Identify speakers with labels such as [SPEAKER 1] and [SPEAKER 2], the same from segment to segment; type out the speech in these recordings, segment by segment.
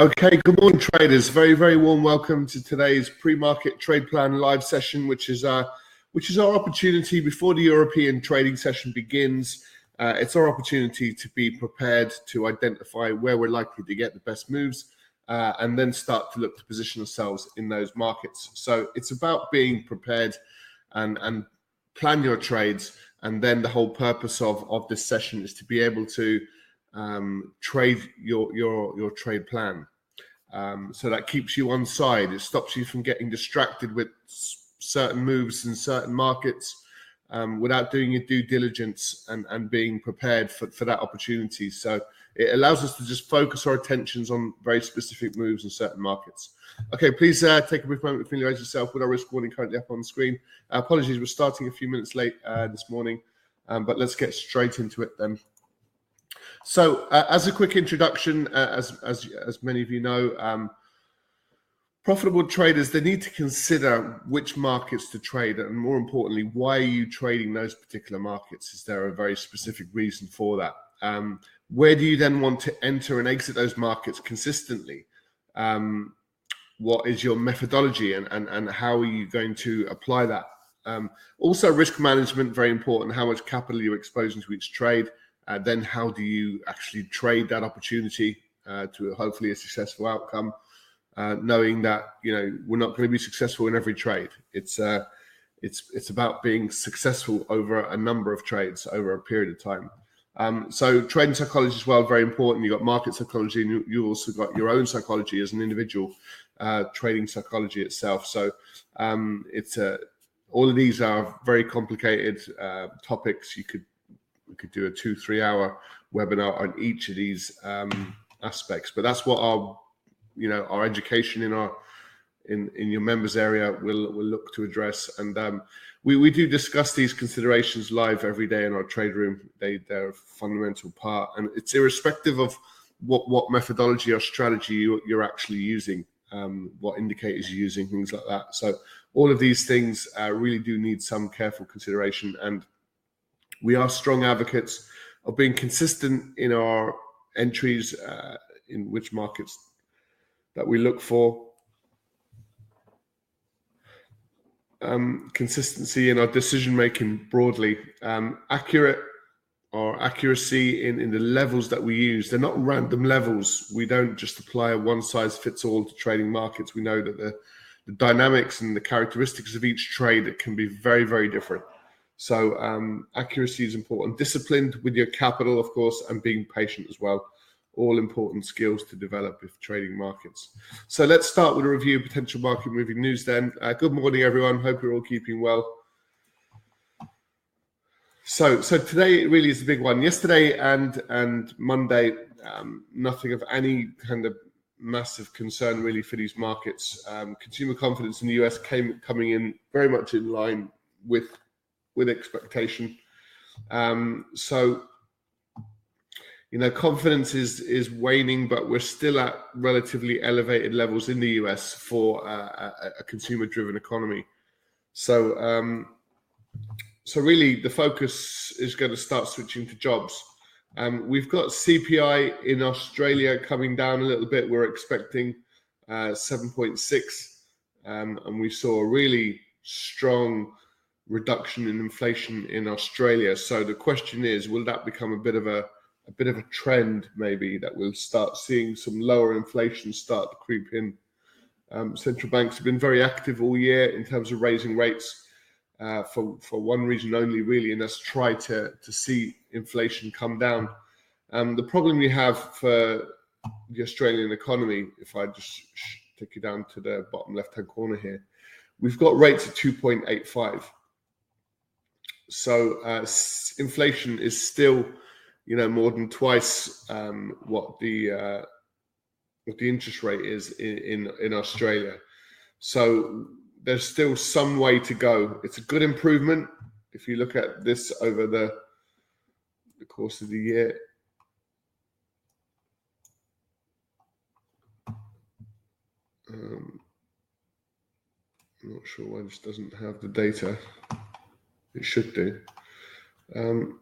[SPEAKER 1] Okay, good morning, traders. Very, very warm welcome to today's pre-market trade plan live session, which is our which is our opportunity before the European trading session begins. Uh, it's our opportunity to be prepared to identify where we're likely to get the best moves, uh, and then start to look to position ourselves in those markets. So it's about being prepared and and plan your trades, and then the whole purpose of of this session is to be able to um, trade your your your trade plan. Um, so that keeps you on side. It stops you from getting distracted with s- certain moves in certain markets um, without doing your due diligence and, and being prepared for, for that opportunity. So it allows us to just focus our attentions on very specific moves in certain markets. Okay, please uh, take a brief moment to familiarize yourself with our risk warning currently up on the screen. Uh, apologies, we're starting a few minutes late uh, this morning, um, but let's get straight into it then. So, uh, as a quick introduction, uh, as as as many of you know, um, profitable traders they need to consider which markets to trade, and more importantly, why are you trading those particular markets? Is there a very specific reason for that? Um, where do you then want to enter and exit those markets consistently? Um, what is your methodology, and and and how are you going to apply that? Um, also, risk management very important. How much capital you're exposing to each trade uh, then how do you actually trade that opportunity uh, to hopefully a successful outcome? Uh, knowing that you know we're not going to be successful in every trade. It's uh, it's it's about being successful over a number of trades over a period of time. Um, so trading psychology as well very important. You have got market psychology, and you, you also got your own psychology as an individual, uh, trading psychology itself. So um, it's a all of these are very complicated uh, topics. You could we could do a two three hour webinar on each of these um, aspects. But that's what our you know our education in our in in your members area will will look to address. And um, we we do discuss these considerations live every day in our trade room. They they're a fundamental part. And it's irrespective of what what methodology or strategy you, you're actually using um, what indicators you're using things like that. So all of these things uh, really do need some careful consideration. And we are strong advocates of being consistent in our entries uh, in which markets that we look for. Um, consistency in our decision making broadly, um, accurate or accuracy in, in the levels that we use. They're not random levels. We don't just apply a one size fits all to trading markets. We know that the, the dynamics and the characteristics of each trade can be very, very different. So um, accuracy is important. Disciplined with your capital, of course, and being patient as well. All important skills to develop if trading markets. So let's start with a review of potential market moving news. Then, uh, good morning, everyone. Hope you're all keeping well. So, so today really is the big one. Yesterday and and Monday, um, nothing of any kind of massive concern really for these markets. Um, consumer confidence in the US came coming in very much in line with with expectation. Um, so, you know, confidence is is waning, but we're still at relatively elevated levels in the US for uh, a, a consumer-driven economy. So, um, so really, the focus is going to start switching to jobs. Um, we've got CPI in Australia coming down a little bit. We're expecting uh, 7.6, um, and we saw a really strong reduction in inflation in Australia. So the question is, will that become a bit of a a bit of a trend maybe that we'll start seeing some lower inflation start to creep in. Um, central banks have been very active all year in terms of raising rates uh, for for one reason only, really, and that's try to to see inflation come down. Um, the problem we have for the Australian economy, if I just take you down to the bottom left hand corner here, we've got rates at 2.85 so uh, inflation is still, you know, more than twice um, what the uh, what the interest rate is in, in in Australia. So there's still some way to go. It's a good improvement if you look at this over the the course of the year. Um, I'm not sure why this doesn't have the data. It should do. Um,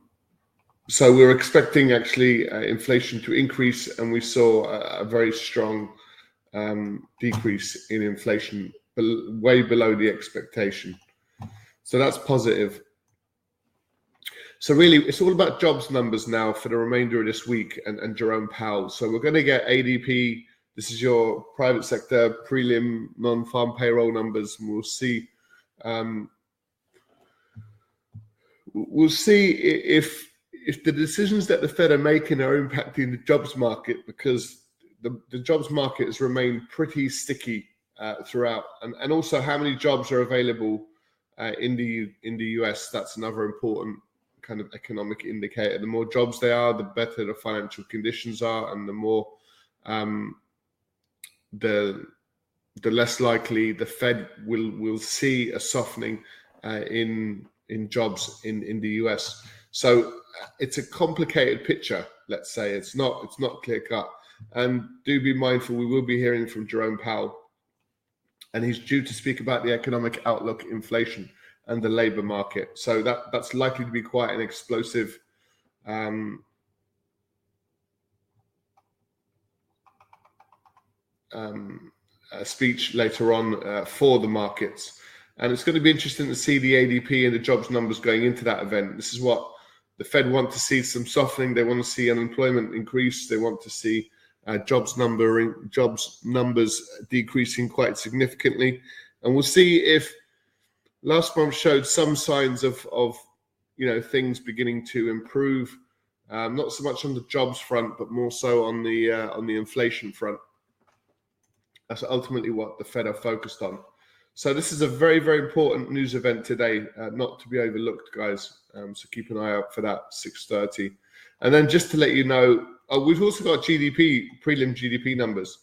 [SPEAKER 1] so we're expecting actually uh, inflation to increase, and we saw a, a very strong um, decrease in inflation, way below the expectation. So that's positive. So really, it's all about jobs numbers now for the remainder of this week, and, and Jerome Powell. So we're going to get ADP. This is your private sector prelim non-farm payroll numbers, and we'll see. Um, we'll see if if the decisions that the Fed are making are impacting the jobs market because the, the jobs market has remained pretty sticky uh, throughout, and, and also how many jobs are available uh, in the in the US. That's another important kind of economic indicator. The more jobs there are, the better the financial conditions are, and the more um, the the less likely the Fed will will see a softening uh, in in jobs in in the US. So uh, it's a complicated picture. Let's say it's not it's not clear cut. And do be mindful, we will be hearing from Jerome Powell, and he's due to speak about the economic outlook, inflation, and the labour market. So that that's likely to be quite an explosive. Um, um, speech later on uh, for the markets. And it's going to be interesting to see the ADP and the jobs numbers going into that event. This is what the Fed want to see some softening. They want to see unemployment increase. They want to see uh, jobs number jobs numbers decreasing quite significantly, and we'll see if last month showed some signs of of you know things beginning to improve. Um, not so much on the jobs front, but more so on the uh, on the inflation front. That's ultimately what the Fed are focused on. So this is a very, very important news event today, uh, not to be overlooked, guys. Um, so keep an eye out for that 6:30. And then just to let you know, oh, we've also got GDP prelim GDP numbers.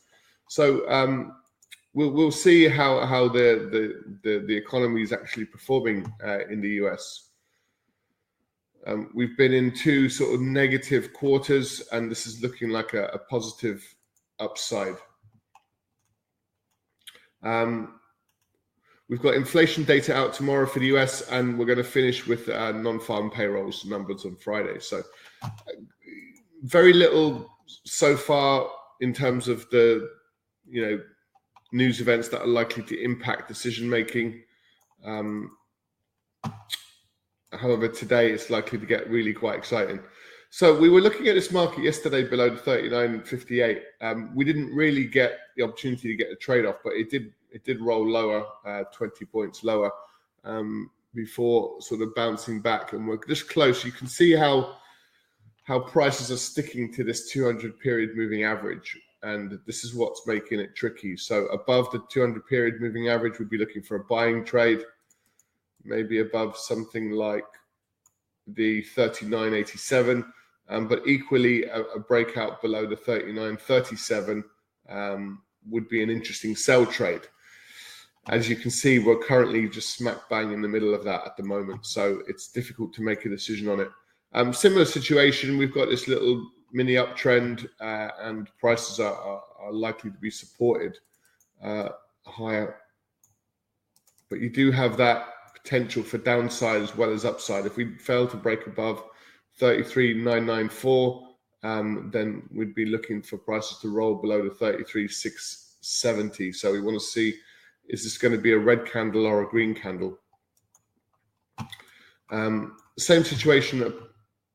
[SPEAKER 1] So um, we'll we'll see how how the the the, the economy is actually performing uh, in the US. Um, we've been in two sort of negative quarters, and this is looking like a, a positive upside. Um, we've got inflation data out tomorrow for the US, and we're going to finish with uh, non-farm payrolls numbers on Friday. So, very little so far in terms of the you know news events that are likely to impact decision making. Um, however, today it's likely to get really quite exciting. So we were looking at this market yesterday below the 39.58. Um, we didn't really get the opportunity to get a trade off, but it did it did roll lower, uh, 20 points lower um, before sort of bouncing back, and we're just close. You can see how how prices are sticking to this 200 period moving average, and this is what's making it tricky. So above the 200 period moving average, we'd be looking for a buying trade, maybe above something like the 39.87 um, but equally, a, a, breakout below the 39.37 um, would be an interesting sell trade. As you can see, we're currently just smack bang in the middle of that at the moment. So it's difficult to make a decision on it. Um, similar situation, we've got this little mini uptrend uh, and prices are, are, are, likely to be supported uh, higher. But you do have that potential for downside as well as upside. If we fail to break above 33,994, um, then we'd be looking for prices to roll below the 33,670. So we want to see is this going to be a red candle or a green candle? Um, same situation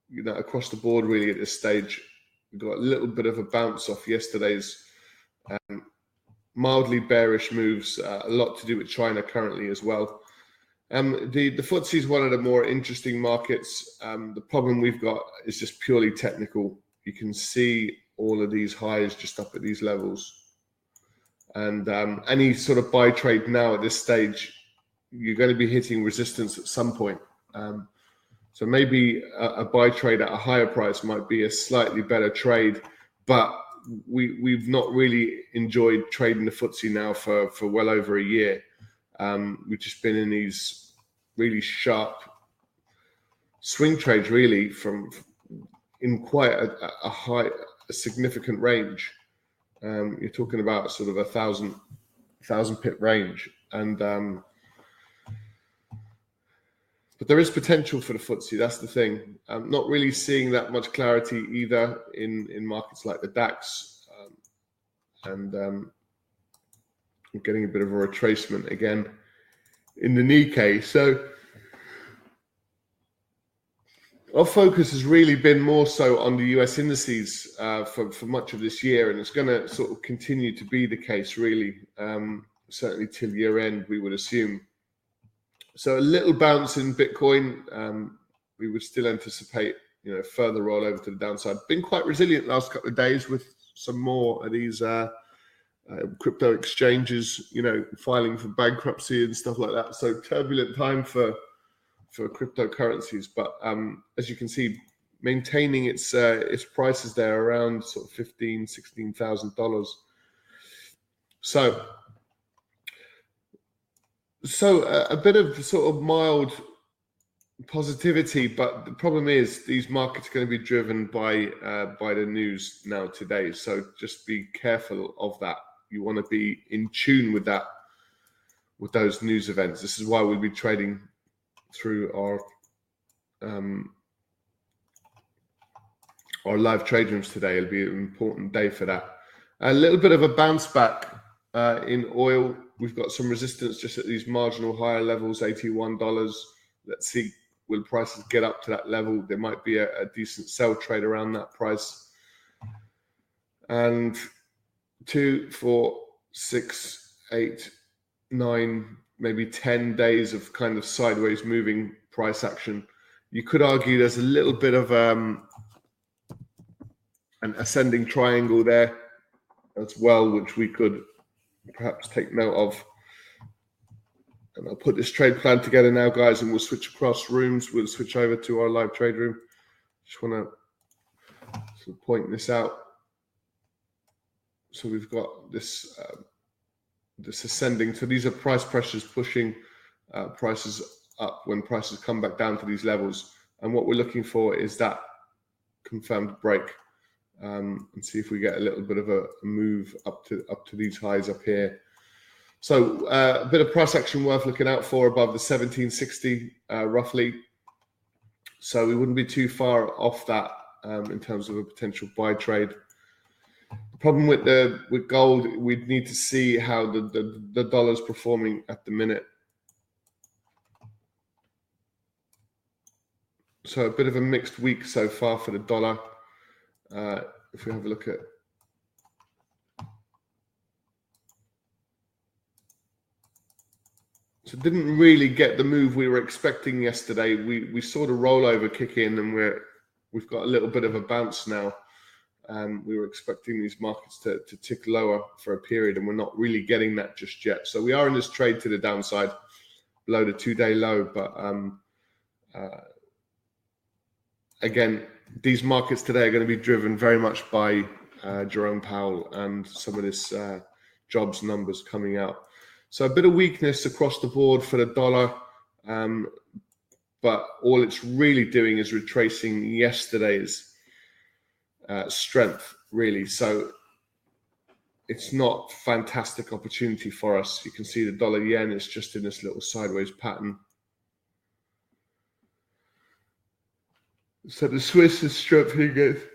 [SPEAKER 1] you know, across the board, really, at this stage. We got a little bit of a bounce off yesterday's um, mildly bearish moves, uh, a lot to do with China currently as well. Um, the the FTSE is one of the more interesting markets. Um, the problem we've got is just purely technical. You can see all of these highs just up at these levels, and um, any sort of buy trade now at this stage, you're going to be hitting resistance at some point. Um, so maybe a, a buy trade at a higher price might be a slightly better trade, but we we've not really enjoyed trading the FTSE now for for well over a year. Um, we've just been in these really sharp swing trades, really, from in quite a, a high, a significant range. Um, you're talking about sort of a thousand, thousand pip range, and um, but there is potential for the FTSE. That's the thing. I'm not really seeing that much clarity either in in markets like the DAX, um, and um, I'm getting a bit of a retracement again in the Nikkei. So our focus has really been more so on the US indices uh, for, for much of this year, and it's going to sort of continue to be the case, really, um, certainly till year end, we would assume. So a little bounce in Bitcoin. Um, we would still anticipate, you know, further rollover to the downside. Been quite resilient last couple of days with some more of these uh, uh, crypto exchanges, you know, filing for bankruptcy and stuff like that. So turbulent time for for cryptocurrencies. But um, as you can see, maintaining its uh, its prices there around sort of fifteen, sixteen thousand dollars. So, so a bit of sort of mild positivity, but the problem is these markets are going to be driven by uh, by the news now today. So just be careful of that. You want to be in tune with that, with those news events. This is why we'll be trading through our um, our live trade rooms today. It'll be an important day for that. A little bit of a bounce back uh, in oil. We've got some resistance just at these marginal higher levels, $81. Let's see, will prices get up to that level? There might be a, a decent sell trade around that price. And two, four, six, eight, nine, maybe 10 days of kind of sideways moving price action. You could argue there's a little bit of um, an ascending triangle there as well, which we could perhaps take note of. And I'll put this trade plan together now, guys, and we'll switch across rooms. We'll switch over to our live trade room. Just want to point this out. So we've got this uh, this ascending. So these are price pressures pushing uh, prices up when prices come back down to these levels. And what we're looking for is that confirmed break um, and see if we get a little bit of a, move up to up to these highs up here. So uh, a bit of price action worth looking out for above the 1760 uh, roughly. So we wouldn't be too far off that um, in terms of a potential buy trade problem with the with gold, we'd need to see how the, the, the dollar's performing at the minute. So a bit of a mixed week so far for the dollar. Uh, if we have a look at So didn't really get the move we were expecting yesterday. We we saw the rollover kick in, and we're we've got a little bit of a bounce now. Um, we were expecting these markets to, to tick lower for a period, and we're not really getting that just yet. So we are in this trade to the downside, below the two-day low. But um, uh, again, these markets today are going to be driven very much by uh, Jerome Powell and some of this uh, jobs numbers coming out. So a bit of weakness across the board for the dollar, um, but all it's really doing is retracing yesterday's uh, strength, really. So it's not fantastic opportunity for us. You can see the dollar yen is just in this little sideways pattern. So the Swiss is strengthening against,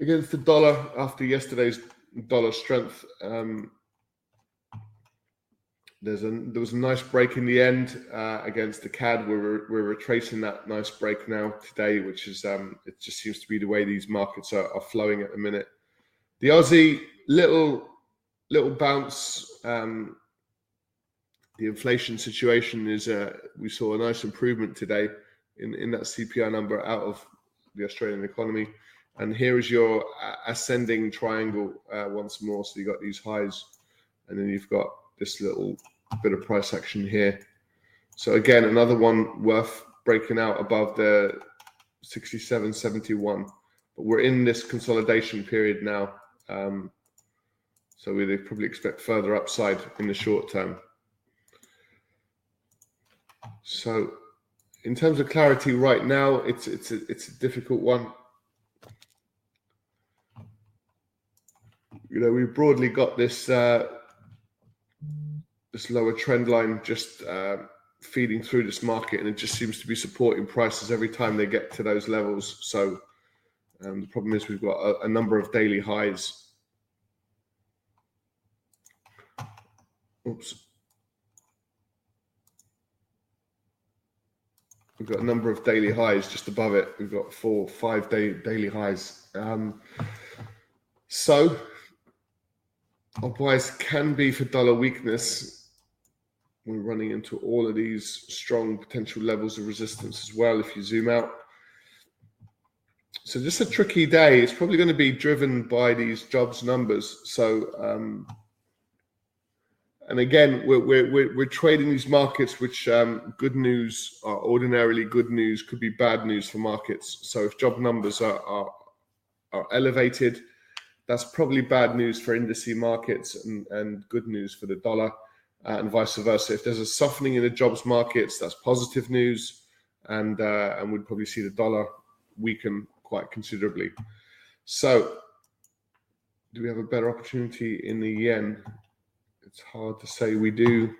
[SPEAKER 1] against the dollar after yesterday's dollar strength. Um, there's a there was a nice break in the end uh, against the CAD. We're we're retracing that nice break now today, which is um, it just seems to be the way these markets are, are flowing at the minute. The Aussie little little bounce. Um, the inflation situation is uh, we saw a nice improvement today in in that CPI number out of the Australian economy. And here is your uh, ascending triangle uh, once more. So you got these highs, and then you've got this little bit of price action here. So again, another one worth breaking out above the 67.71. But we're in this consolidation period now. Um, so we'd probably expect further upside in the short term. So in terms of clarity right now, it's it's a, it's a difficult one. You know, we broadly got this uh, this lower trend line just uh, feeding through this market, and it just seems to be supporting prices every time they get to those levels. So um, the problem is we've got a, a number of daily highs. Oops. We've got a number of daily highs just above it. We've got four, five day daily highs. Um, so our bias can be for dollar weakness. We're running into all of these strong potential levels of resistance as well. If you zoom out, so just a tricky day. It's probably going to be driven by these jobs numbers. So, um, and again, we're, we're, we're, trading these markets, which um, good news are ordinarily good news, could be bad news for markets. So if job numbers are, are, are elevated, that's probably bad news for indice markets and, and good news for the dollar uh, and vice versa. If there's a softening in the jobs markets, that's positive news. And, uh, and we'd probably see the dollar weaken quite considerably. So, do we have a better opportunity in the yen? It's hard to say we do.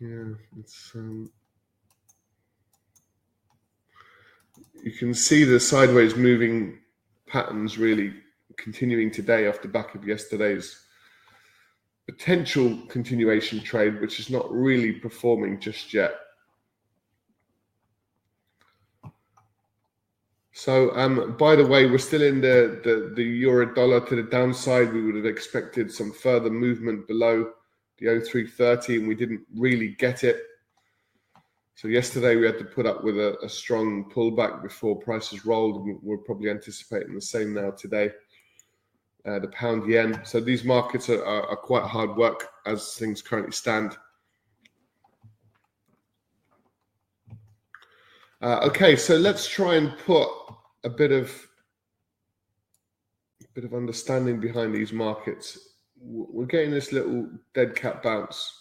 [SPEAKER 1] Yeah, it's um, you can see the sideways moving patterns really continuing today off the back of yesterday's potential continuation trade, which is not really performing just yet. So, um, by the way, we're still in the, the, the euro dollar to the downside. We would have expected some further movement below the 0330, and we didn't really get it. So yesterday we had to put up with a, a strong pullback before prices rolled. and We're probably anticipating the same now today uh, the pound yen. So these markets are, are, are, quite hard work as things currently stand. Uh, okay, so let's try and put a bit of a bit of understanding behind these markets. We're getting this little dead cat bounce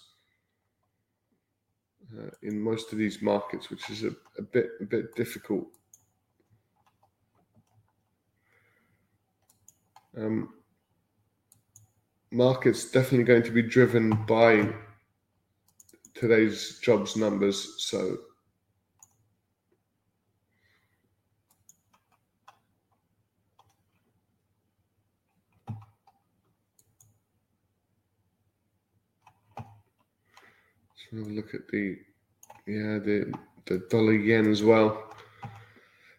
[SPEAKER 1] uh, in most of these markets, which is a, a bit a bit difficult Um, market's definitely going to be driven by today's jobs numbers. So a look at the yeah the the dollar yen as well.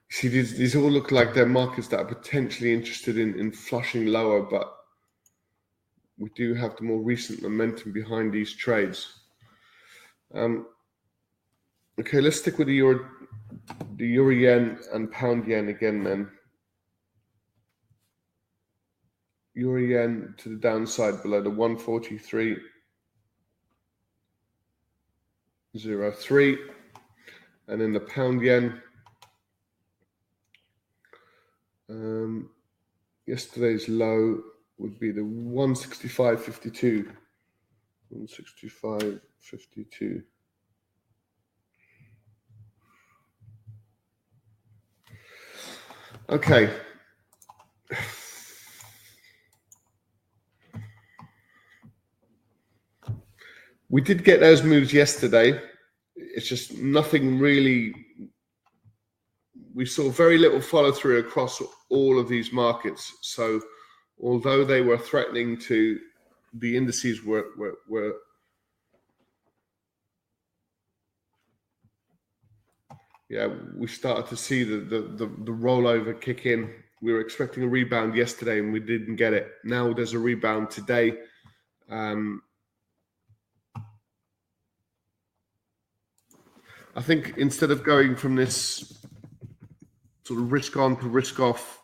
[SPEAKER 1] See, these, these all look like they're markets that are potentially interested in, in flushing lower, but we do have the more recent momentum behind these trades. Um, okay, let's stick with the euro, the euro yen and pound yen again then. Euro yen to the downside below the 143.03, and then the pound yen um, yesterday's low would be the 165.52. 165.52. Okay. We did get those moves yesterday. It's just nothing really we saw very little follow through across all of these markets. So, although they were threatening to, the indices were were, were yeah, we started to see the, the, the the rollover kick in. We were expecting a rebound yesterday, and we didn't get it. Now there's a rebound today. Um, I think instead of going from this sort of risk on to risk off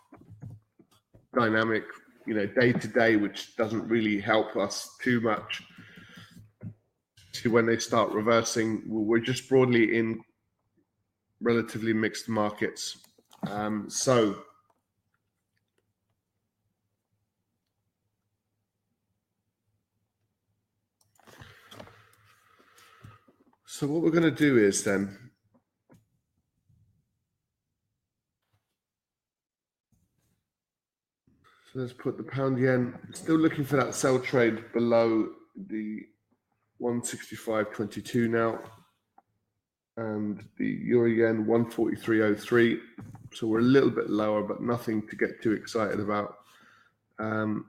[SPEAKER 1] dynamic, you know, day to day, which doesn't really help us too much. To when they start reversing, we're just broadly in relatively mixed markets. Um, so, So what we're going to do is then So let's put the pound yen. Still looking for that sell trade below the 165.22 now. And the euro yen 143.03. So we're a little bit lower, but nothing to get too excited about. Um,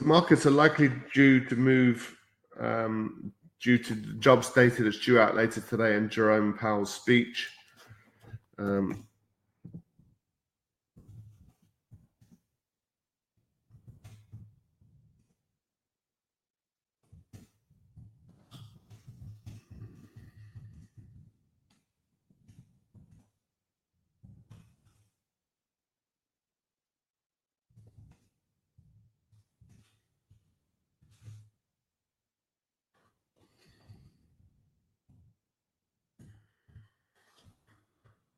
[SPEAKER 1] Markets are likely due to move um, due to jobs data that's due out later today and Jerome Powell's speech. Um,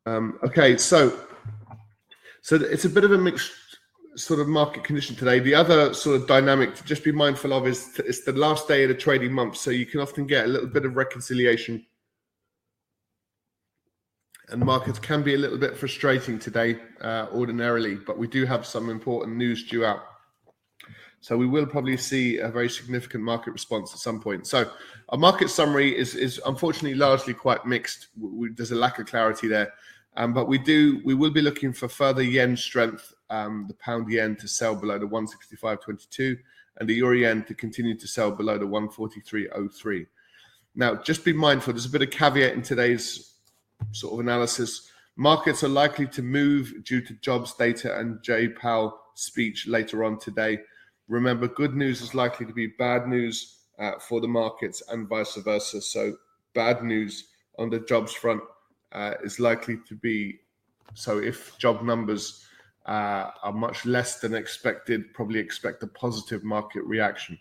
[SPEAKER 1] Um, okay, so so it's a bit of a mixed sort of market condition today. The other sort of dynamic to just be mindful of is it's the last day of the trading month, so you can often get a little bit of reconciliation, and markets can be a little bit frustrating today uh, ordinarily. But we do have some important news due out. So we will probably see a very significant market response at some point. So our market summary is is unfortunately largely quite mixed. We, there's a lack of clarity there. Um, but we do we will be looking for further yen strength, um, the pound yen to sell below the 165.22 and the euro yen to continue to sell below the 143.03. Now, just be mindful, there's a bit of caveat in today's sort of analysis. Markets are likely to move due to jobs data and Jay Powell speech later on today. Remember, good news is likely to be bad news uh, for the markets and vice versa. So, bad news on the jobs front uh, is likely to be so if job numbers uh, are much less than expected, probably expect a positive market reaction.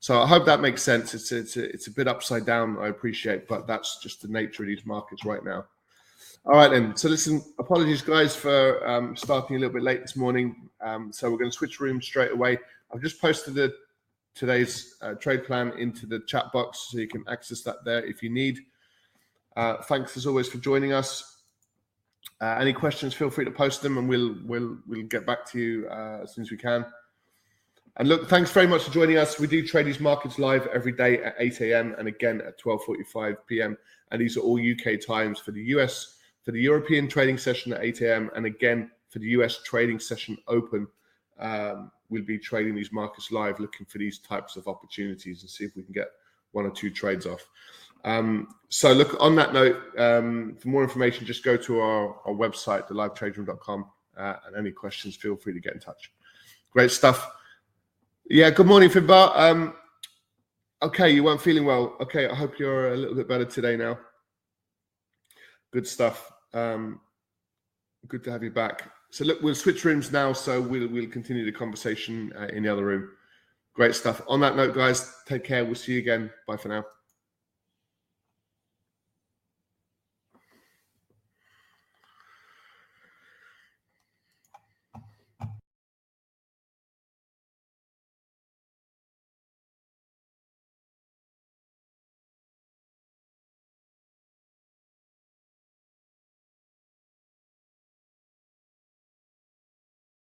[SPEAKER 1] So I hope that makes sense. It's it's a, it's a bit upside down. I appreciate, but that's just the nature of these markets right now. All right, then. So listen, apologies, guys, for um, starting a little bit late this morning. Um, so we're going to switch rooms straight away. I've just posted the today's uh, trade plan into the chat box, so you can access that there if you need. Uh, thanks as always for joining us. Uh, any questions, feel free to post them and we'll we'll we'll get back to you uh, as soon as we can. And look, thanks very much for joining us. We do trade these markets live every day at 8 a.m. and again at 12:45 p.m. And these are all UK times for the US for the European trading session at 8 a.m. and again for the US trading session open. Um, we'll be trading these markets live, looking for these types of opportunities and see if we can get one or two trades off. Um, so look, on that note, um, for more information, just go to our, our website, thelivetraderoom.com, uh, and any questions, feel free to get in touch. Great stuff. Yeah, good morning, Finbar. Um, okay, you weren't feeling well. Okay, I hope you're a little bit better today now. Good stuff. Um, good to have you back. So look, we'll switch rooms now, so we'll we'll continue the conversation uh, in the other room. Great stuff. On that note, guys, take care. We'll see you again. Bye for now.